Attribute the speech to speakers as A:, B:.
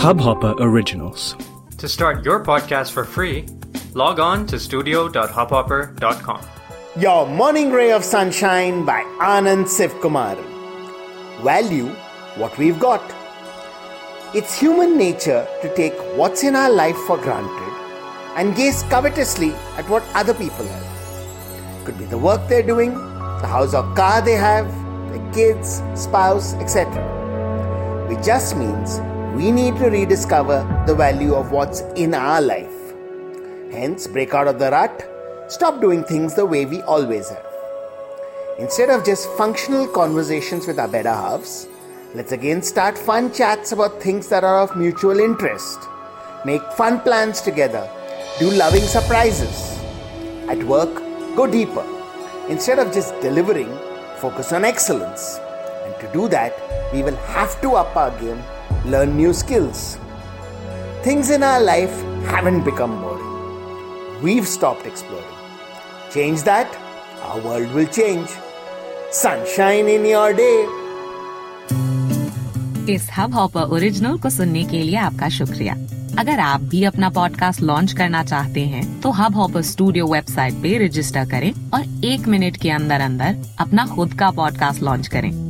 A: Hubhopper Originals.
B: To start your podcast for free, log on to studio.hubhopper.com.
C: Your Morning Ray of Sunshine by Anand Sivkumar. Value what we've got. It's human nature to take what's in our life for granted and gaze covetously at what other people have. Could be the work they're doing, the house or car they have, their kids, spouse, etc. Which just means we need to rediscover the value of what's in our life. Hence, break out of the rut, stop doing things the way we always have. Instead of just functional conversations with our better halves, let's again start fun chats about things that are of mutual interest. Make fun plans together, do loving surprises. At work, go deeper. Instead of just delivering, focus on excellence. And to do that, we will have to up our game learn new skills. Things in our life haven't become boring. We've stopped exploring. Change that, our world will change. Sunshine in your day.
D: इस Hubhopper original को सुनने के लिए आपका शुक्रिया अगर आप भी अपना पॉडकास्ट लॉन्च करना चाहते हैं तो हब हॉपर स्टूडियो वेबसाइट पे रजिस्टर करें और एक मिनट के अंदर अंदर अपना खुद का पॉडकास्ट लॉन्च करें